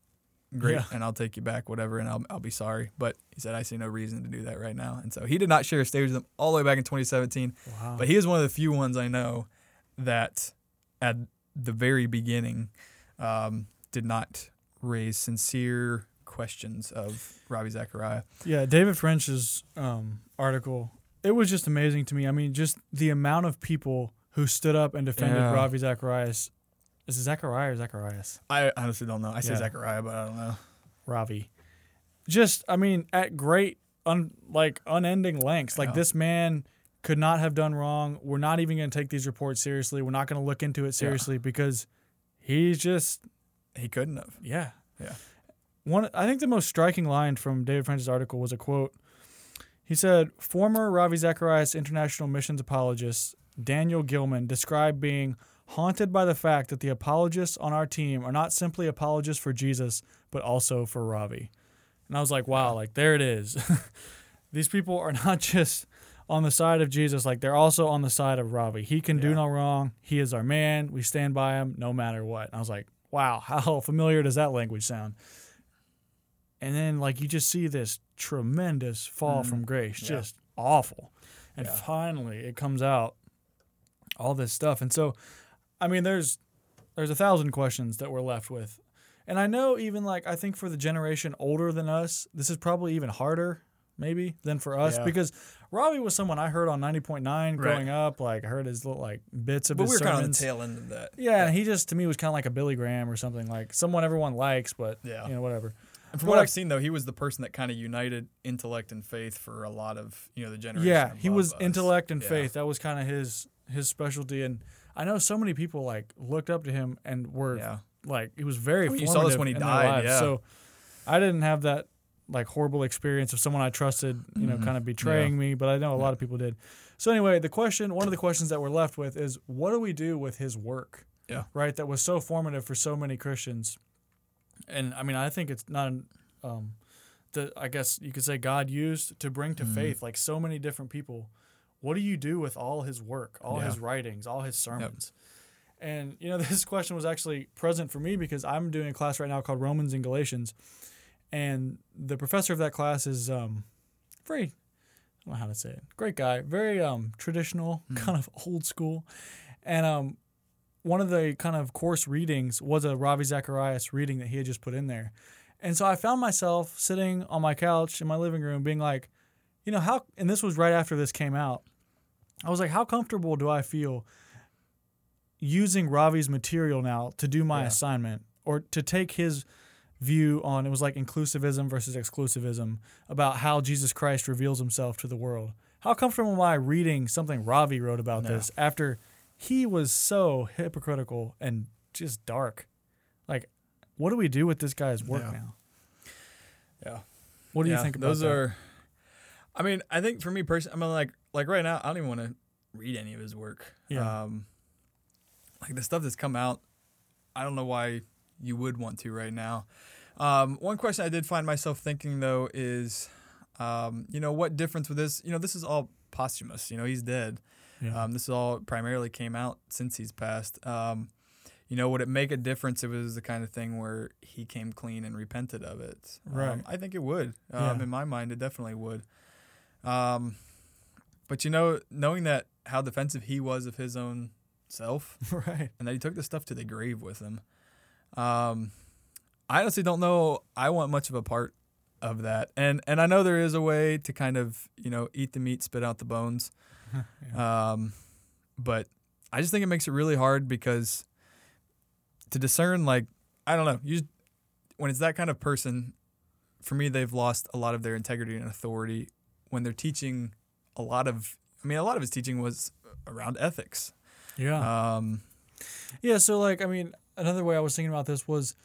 great, Yeah. and I'll take you back, whatever, and I'll I'll be sorry. But he said I see no reason to do that right now, and so he did not share a stage with them all the way back in 2017. wow. But he is one of the few ones I know that at the very beginning um, did not raise sincere questions of Ravi Zachariah. Yeah, David French's um, article. It was just amazing to me. I mean, just the amount of people who stood up and defended Yeah. Ravi Zacharias. Is it Zachariah or Zacharias? I honestly don't know. I say Yeah. Zachariah, but I don't know. Ravi. Just, I mean, at great, un, like unending lengths. Like Yeah. this man could not have done wrong. We're not even going to take these reports seriously. We're not going to look into it seriously because he's just He couldn't have. Yeah. Yeah. One I think the most striking line from David French's article was a quote. He said, former Ravi Zacharias international missions apologist Daniel Gilman described being haunted by the fact that the apologists on our team are not simply apologists for Jesus, but also for Ravi. And I was like, wow, like there it is. *laughs* These people are not *laughs* just on the side of Jesus, like they're also on the side of Ravi. He can do no wrong. He is our man. We stand by him no matter what. And I was like, wow, *laughs* how familiar does that language sound? And then like you just see this tremendous fall Mhm. from grace, Yeah. just awful. And Yeah. finally it comes out all this stuff. And so I mean there's there's a thousand questions that we're left with. And I know even like I think for the generation older than us, this is probably even harder maybe than for us Yeah. because Ravi was someone I heard on 90.9 Right. growing up, like I heard his little like bits of But his we were kind of the tail end of that. Yeah, and he just to me was kind of like a Billy Graham or something like someone everyone likes, but Yeah. you know whatever. And from But what like- I've seen, though, he was the person that kind of united intellect and faith for a lot of you know the generation. Yeah, he was us. intellect and Yeah. faith. That was kind of his his specialty, and I know so many people like looked up to him and were Yeah, like he was very. You saw this when he died, yeah. So I didn't have that like horrible experience of someone I trusted, you know, Mhm. kind of betraying me, but I know a lot of people did. So anyway, the question, one of the questions that we're left with is, what do we do with his work? Yeah. Right. That was so formative for so many Christians, and I mean, I think it's not. Um, that I guess you could say God used to bring to Mhm. faith like so many different people. What do you do with all his work, all Yeah. his writings, all his sermons? And you know, *laughs* this question was actually present for me because I'm doing a class right now called Romans and Galatians, and the professor of that class is um, very, I don't know how to say it, great guy, very um, traditional, Mhm. kind of old school, and um, one of the kind of course readings was a Ravi Zacharias reading that he had just put in there, and so I found myself sitting on my couch in my living room, being like, you know how, and this was right after this came out. I was like, how comfortable do I feel using Ravi's material now to do my Yeah. assignment or to take his view on it was like inclusivism versus exclusivism about how Jesus Christ reveals himself to the world. How comfortable am I reading something Ravi wrote about No. this after he was so hypocritical and just dark? Like, what do we do with this guy's work Yeah. now? yeah. What do you think about those that? are? I mean, I think for me personally, I mean, like like right now, I don't even want to read any of his work. Yeah. Um, like the stuff that's come out, I don't know why you would want to right now. Um, one question I did find myself thinking though is, um, you know, what difference with this? You know, this is all posthumous. You know, he's dead. Yeah. Um, this is all primarily came out since he's passed. Um, you know, would it make a difference if it was the kind of thing where he came clean and repented of it? Right. Um, I think it would. Um, Yeah. In my mind, it definitely would. Um, but you know, knowing that how defensive he was of his own self, *laughs* right. and that he took the stuff to the grave with him, um, I honestly don't know. I want much of a part of that, and and I know there is a way to kind of you know eat the meat, spit out the bones. *laughs* Um, but I just think it makes it really hard because to discern, like, I don't know, you when it's that kind of person, for me, they've lost a lot of their integrity and authority when they're teaching a lot of. I mean, a lot of his teaching was around ethics. Yeah. Um, Yeah, so like I mean, another way I was thinking about this was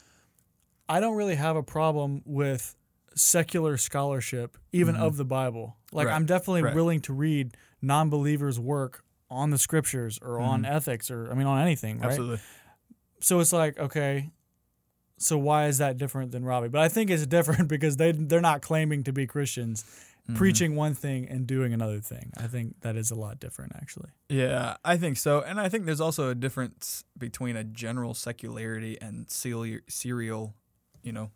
I don't really have a problem with secular scholarship even Mhm. of the Bible. Like Right, I'm definitely right. willing to read non-believers' work on the scriptures or on Mhm. ethics or I mean on anything, right? Absolutely. So it's like, okay, so why is that different than Ravi? But I think it's different *laughs* because they they're not claiming to be Christians, Mhm. preaching one thing and doing another thing. I think that is a lot different actually. Yeah, I think so. And I think there's also a difference between a general secularity and serial, serial you know,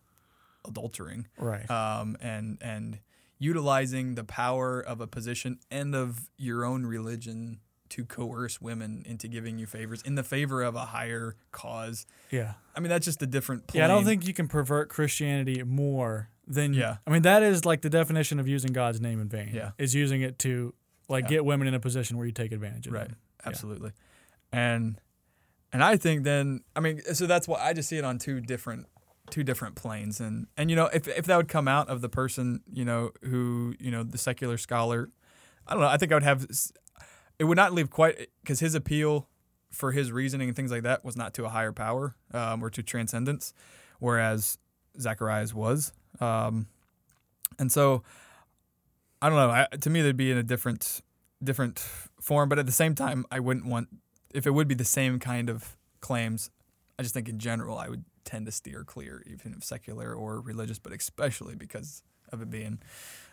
adultering. Right. um, and and utilizing the power of a position and of your own religion to coerce women into giving you favors in the favor of a higher cause. yeah. I mean, that's just a different. Plane. Yeah, I don't think you can pervert Christianity more than Yeah. I mean, that is like the definition of using God's name in vain. Yeah. is using it to like Yeah. get women in a position where you take advantage of Right. them. absolutely, and and I think then I mean, so that's why I just see it on two different two different planes, and and you know if if that would come out of the person you know who you know the secular scholar, I don't know. I think I would have it would not leave quite because his appeal for his reasoning and things like that was not to a higher power um, or to transcendence, whereas Zacharias was. Um, and so I don't know. I, to me, they'd be in a different different form, but at the same time, I wouldn't want if it would be the same kind of claims. I just think in general, I would tend to steer clear, even if secular or religious, but especially because of it being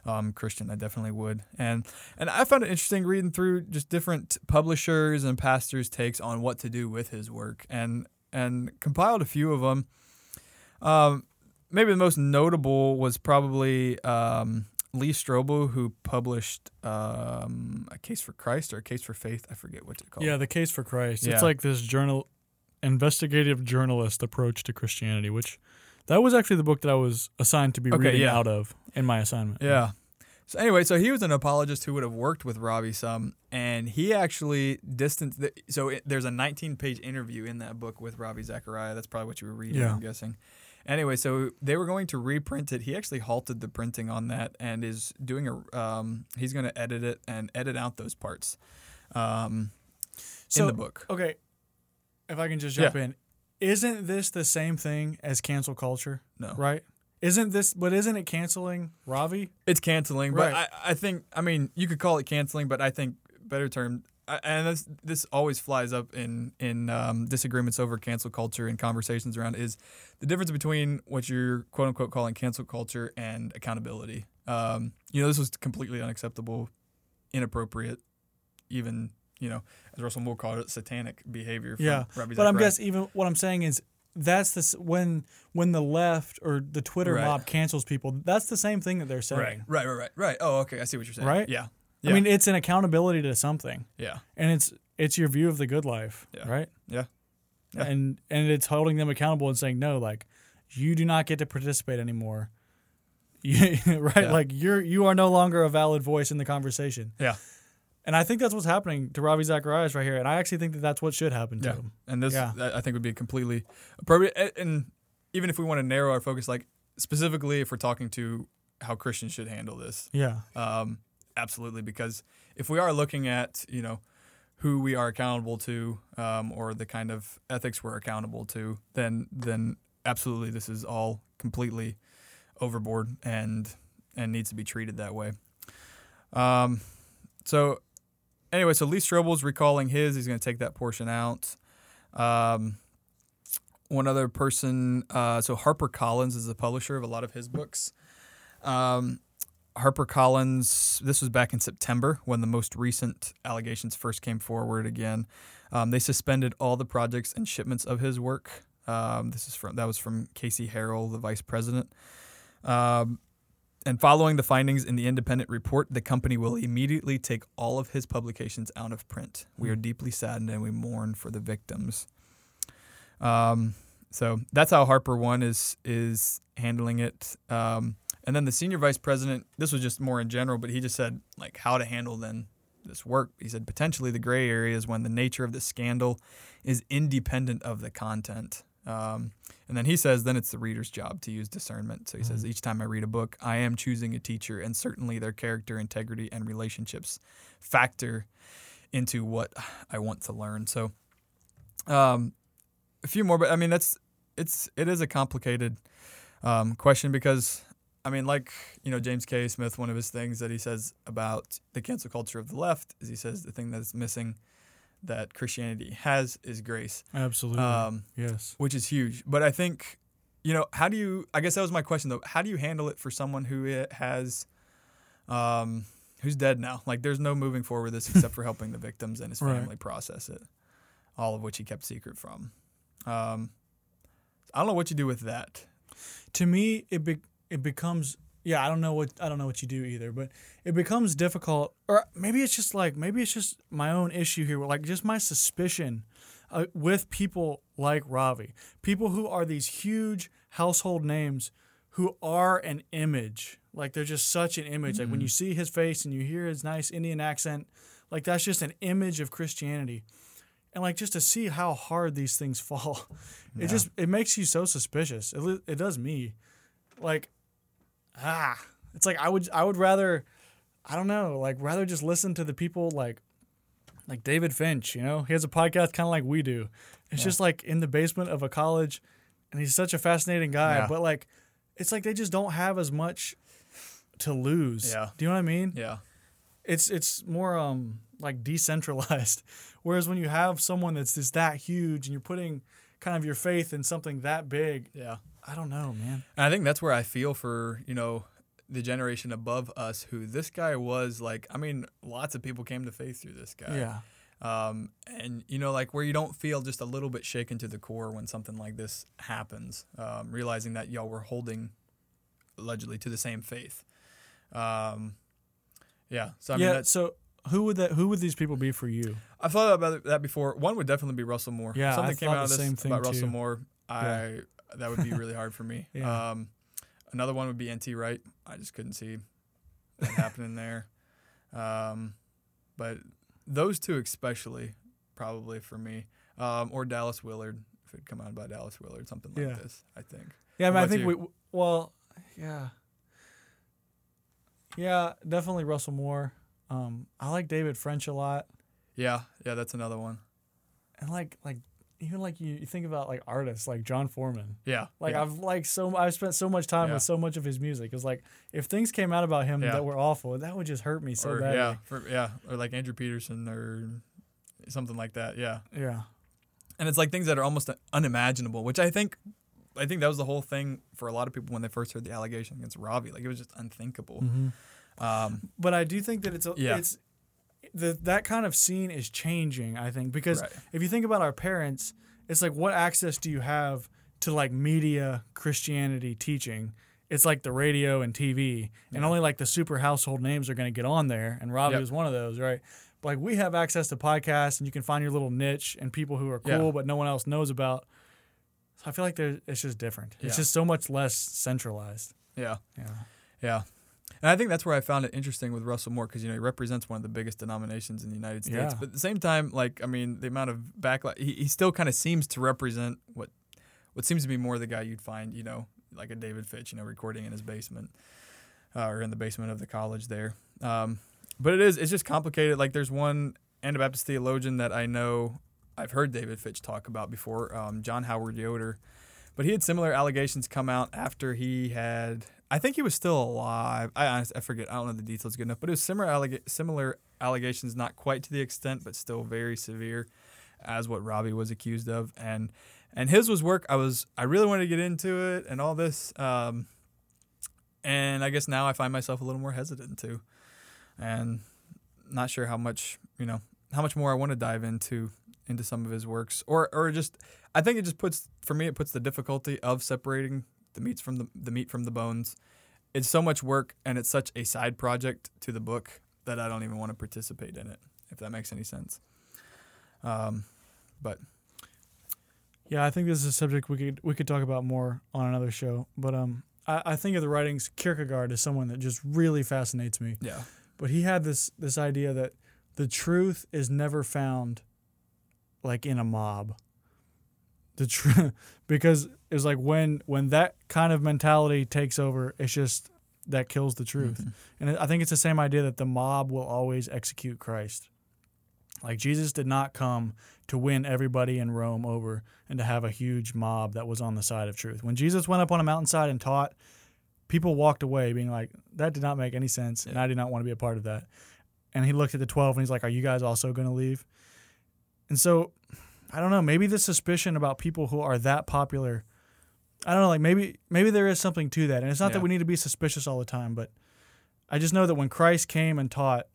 um, Christian, I definitely would. And and I found it interesting reading through just different publishers and pastors' takes on what to do with his work, and and compiled a few of them. Um, maybe the most notable was probably um, Lee Strobel, who published um, a Case for Christ or a Case for Faith. I forget what it's called. Yeah, the case for Christ. Yeah. It's like this journal, investigative journalist approach to Christianity, which that was actually the book that I was assigned to be Okay, reading yeah. out of in my assignment. Yeah. So anyway, so he was an apologist who would have worked with Ravi some, and he actually distanced. The, so it, there's a 19-page interview in that book with Ravi Zachariah. That's probably what you were reading, Yeah. I'm guessing. Anyway, so they were going to reprint it. He actually halted the printing on that and is doing a. Um, he's going to edit it and edit out those parts, um, So in the book. okay, if I can just jump in, isn't this the same thing as cancel culture? No, Right? Isn't this? But isn't it canceling Ravi? It's canceling, but I, I think I mean you could call it canceling, but I think better term and this this always flies up in in um, disagreements over cancel culture and conversations around is the difference between what you're quote unquote calling cancel culture and accountability. Um, you know, this was completely unacceptable, inappropriate, even you know, as Russell Moore called it, satanic behavior. From Yeah, Ravi But I'm guessing even what I'm saying is that's this when when the left or the Twitter Right. mob cancels people. That's the same thing that they're saying. right, right, right, right, right. Oh, okay, I see what you're saying. Right? Yeah. I mean, it's an accountability to something, yeah, and it's it's your view of the good life, Yeah. right? Yeah. Yeah. And and it's holding them accountable and saying no, like you do not get to participate anymore. *laughs* You, right? Yeah. Like you're you are no longer a valid voice in the conversation. yeah. And I think that's what's happening to Ravi Zacharias right here. And I actually think that that's what should happen to Yeah. him. And this, Yeah. I I think, would be completely appropriate. And even if we want to narrow our focus, like specifically if we're talking to how Christians should handle this, Yeah. um, absolutely. Because if we are looking at, you know, who we are accountable to, um, or the kind of ethics we're accountable to, then then absolutely this is all completely overboard and and needs to be treated that way. Um, so anyway, so Lee Strobel's recalling his. He's going to take that portion out. Um, one other person, uh, so Harper Collins is the publisher of a lot of his books. Um, Harper Collins, this was back in September when the most recent allegations first came forward again. Um, they suspended all the projects and shipments of his work. Um, this is from that was from Casey Harrell, the vice president. Um, and following the findings in the independent report, the company will immediately take all of his publications out of print. We are deeply saddened and we mourn for the victims. Um, so that's how Harper One is is handling it. Um, and then the senior vice president, this was just more in general, but he just said like how to handle then this work. He said potentially the gray area is when the nature of the scandal is independent of the content. Um, and then he says, then it's the reader's job to use discernment. So he says, each time I read a book, I am choosing a teacher, and certainly their character, integrity, and relationships factor into what I want to learn. So, um, a few more, but I mean, that's it's it is a complicated um, question because I mean, like you know, James K. Smith, one of his things that he says about the cancel culture of the left is he says the thing that's missing that Christianity has is grace, Absolutely. um, yes. which is huge. But I think, you know, how do you? I guess that was my question though. How do you handle it for someone who it has, um, who's dead now? Like, there's no moving forward with this except for helping the victims and his *laughs* Right. family process it, all of which he kept secret from. Um, I don't know what you do with that. to me it be, it becomes yeah i don't know what i don't know what you do either but it becomes difficult or maybe it's just like maybe it's just my own issue here like just my suspicion uh, with people like ravi. People who are these huge household names who are an image. Like they're just such an image. Like when you see his face and you hear his nice indian accent like that's just an image of christianity. And like just to see how hard these things *laughs* fall it just it makes you so suspicious. It, it does me. Like ah it's like i would i would rather i don't know like rather just listen to the people like like david fitch you know he has a podcast kind of like we do it's just like in the basement of a college and he's such a fascinating guy Yeah. but like it's like they just don't have as much to lose Yeah. do you know what i mean Yeah. it's it's more um like decentralized *laughs* whereas when you have someone that's just that huge and you're putting kind of your faith in something that big Yeah. i don't know man And I think that's where I feel for, you know, the generation above us who this guy was like, I mean, lots of people came to faith through this guy. yeah Um, and, you know, like where you don't feel just a little bit shaken to the core when something like this happens, um, realizing that y'all were holding allegedly to the same faith. Um, yeah. So, I mean, yeah that's, so who would that who would these people be for you I've thought about that before. One would definitely be Russell Moore. Yeah, I something came thought out of this same thing about Russell. Moore. I that would be really hard for me. *laughs* Yeah. Um, another one would be NT Wright. I just couldn't see that *laughs* happening there. Um, but those two especially, probably for me, um, or Dallas Willard if it'd come out about Dallas Willard, something like Yeah. this. I think. yeah I, mean, I think about we well yeah yeah definitely russell moore um i like david french a lot Yeah, yeah, that's another one. and like like even like you, you think about like artists like jon foreman Yeah, Like yeah. I've like so I've spent so much time Yeah. with so much of his music. It's like if things came out about him Yeah. that were awful, that would just hurt me so or, badly. yeah, for, yeah, or like Andrew Peterson or something like that. Yeah. Yeah. and it's like things that are almost unimaginable which i think i think that was the whole thing for a lot of people when they first heard the allegation against ravi like it was just unthinkable um, But I do think that it's a, Yeah. it's the that kind of scene is changing. I think because Right. if you think about our parents, it's like what access do you have to like media Christianity teaching? It's like the radio and TV, and only like the super household names are going to get on there. And Robbie Yep. was one of those, right? But like we have access to podcasts, and you can find your little niche and people who are Yeah. cool, but no one else knows about. So I feel like there, it's just different. It's just so much less centralized. yeah Yeah. yeah and i think that's where i found it interesting with russell moore because you know he represents one of the biggest denominations in the united states. Yeah. but at the same time like i mean the amount of backlash he, he still kind of seems to represent what what seems to be more the guy you'd find you know like a david fitch you know recording in his basement uh, or in the basement of the college there. Um, but it is it's just complicated. Like there's one anabaptist theologian that i know i've heard david fitch talk about before um, john howard yoder. But he had similar allegations come out after he had I think he was still alive. I honest- I forget. I don't know the details good enough, but it was similar similar allegations, not quite to the extent, but still very severe, as what Ravi was accused of. And and his was work. I was I really wanted to get into it and all this. Um, and I guess now I find myself a little more hesitant to, and not sure how much you know how much more I want to dive into into some of his works, or or just I think it just puts for me it puts the difficulty of separating the meats from the the meat from the bones. It's so much work and it's such a side project to the book that I don't even want to participate in it. If that makes any sense. Um, but Yeah, I think this is a subject we could we could talk about more on another show. But um, I, I think of the writings. Kierkegaard is someone that just really fascinates me. yeah, But he had this this idea that the truth is never found like in a mob. The truth *laughs* because it's like when when that kind of mentality takes over, it's just that kills the truth. Mhm. And I think it's the same idea that the mob will always execute Christ. Like Jesus did not come to win everybody in Rome over and to have a huge mob that was on the side of truth. When Jesus went up on a mountainside and taught, people walked away being like, that did not make any sense, and I did not want to be a part of that. And he looked at the 12 and he's like, Are you guys also going to leave? And so, I don't know, maybe the suspicion about people who are that popular, I don't know, like maybe maybe there is something to that. And it's not that we need to be suspicious all the time, but I just know that when Christ came and taught,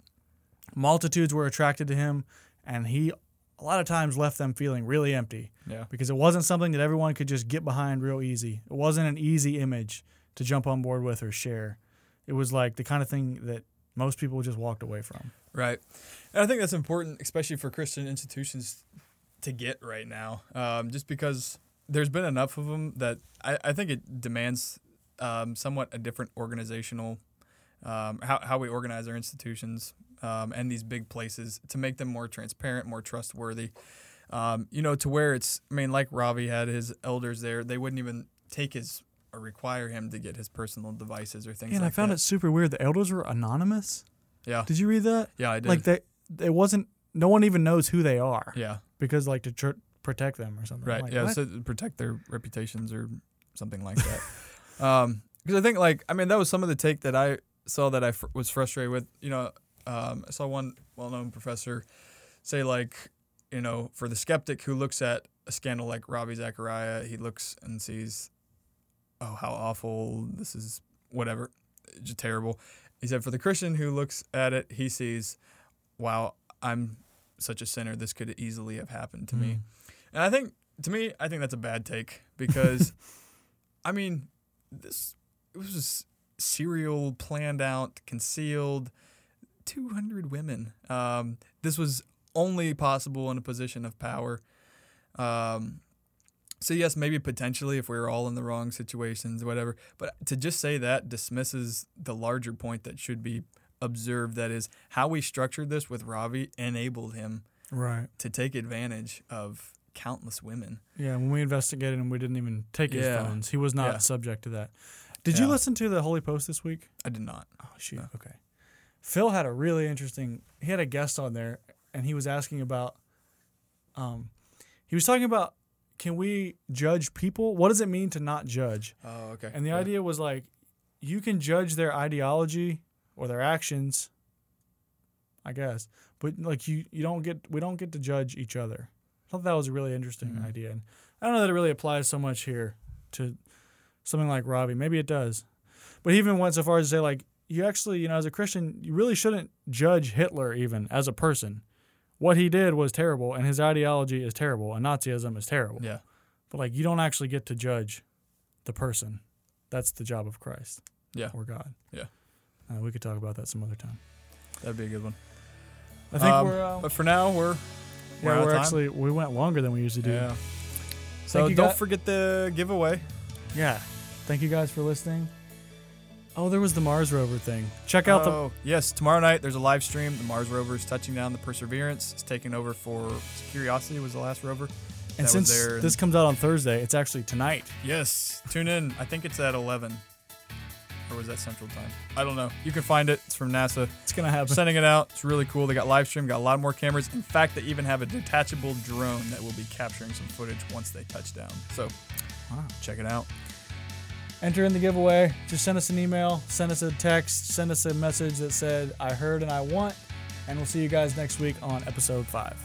multitudes were attracted to him, and he a lot of times left them feeling really empty yeah, because it wasn't something that everyone could just get behind real easy. It wasn't an easy image to jump on board with or share. It was like the kind of thing that most people just walked away from. right. And I think that's important, especially for Christian institutions to get right now, um, just because there's been enough of them that I, I think it demands um, somewhat a different organizational um, how how we organize our institutions um, and these big places to make them more transparent, more trustworthy. Um, you know, to where it's I mean, like Ravi had his elders there, they wouldn't even take his or require him to get his personal devices or things and like I found that. it super weird. The elders were anonymous. Yeah, Did you read that? yeah, I did. Like they, it wasn't. No one even knows who they are yeah, because like to tr- protect them or something. Right. like, yeah, what? so protect their reputations or something like that. *laughs* um, because I think like I mean that was some of the take that I saw that I fr- was frustrated with. You know, um, I saw one well-known professor say like, you know, for the skeptic who looks at a scandal like Ravi Zachariah, he looks and sees, oh, how awful this is, whatever, just terrible. He said for the Christian who looks at it, he sees, wow, I'm such a sinner. This could easily have happened to me. Mm. And I think, to me, I think that's a bad take because, *laughs* I mean, this it was serial, planned out, concealed. Two hundred women. Um, this was only possible in a position of power. Um, so yes, maybe potentially if we were all in the wrong situations, whatever. But to just say that dismisses the larger point that should be observed. That is how we structured this with Ravi enabled him Right. to take advantage of countless women. Yeah. When we investigated him, we didn't even take his Yeah. phones. He was not Yeah. subject to that. Did you listen to the Holy Post this week? I did not. Oh shoot. No. Okay. Phil had a really interesting. He had a guest on there, and he was asking about. Um, he was talking about can we judge people? What does it mean to not judge? Oh, okay. And the Yeah. idea was like, you can judge their ideology or their actions. I guess, but like you, you don't get. We don't get to judge each other. I thought that was a really interesting Mhm. idea, and I don't know that it really applies so much here to something like Ravi. Maybe it does, but he even went so far as to say like, you actually, you know, as a Christian, you really shouldn't judge Hitler even as a person. What he did was terrible, and his ideology is terrible, and Nazism is terrible. Yeah. But like, you don't actually get to judge the person. That's the job of Christ. Yeah. Or God. Yeah. Uh, we could talk about that some other time. That'd be a good one. I think Um, we're. Uh, But for now, we're we're yeah, we're actually we went longer than we usually do. yeah. So don't forget the giveaway. Yeah. Thank you guys for listening. Oh, there was the Mars rover thing. Check out the. oh, yes, tomorrow night there's a live stream. The Mars rover is touching down the Perseverance. is taking over for Curiosity was the last rover. And since this comes out on Thursday, it's actually tonight. Yes, tune in. I think it's at 11. Or was that Central Time? I don't know. You can find it. It's from NASA. It's gonna happen. Sending it out. It's really cool. They got live stream, got a lot more cameras. In fact, they even have a detachable drone that will be capturing some footage once they touch down. So Wow. check it out. enter in the giveaway. Just send us an email, send us a text, send us a message that said, I heard and I want. And we'll see you guys next week on episode five.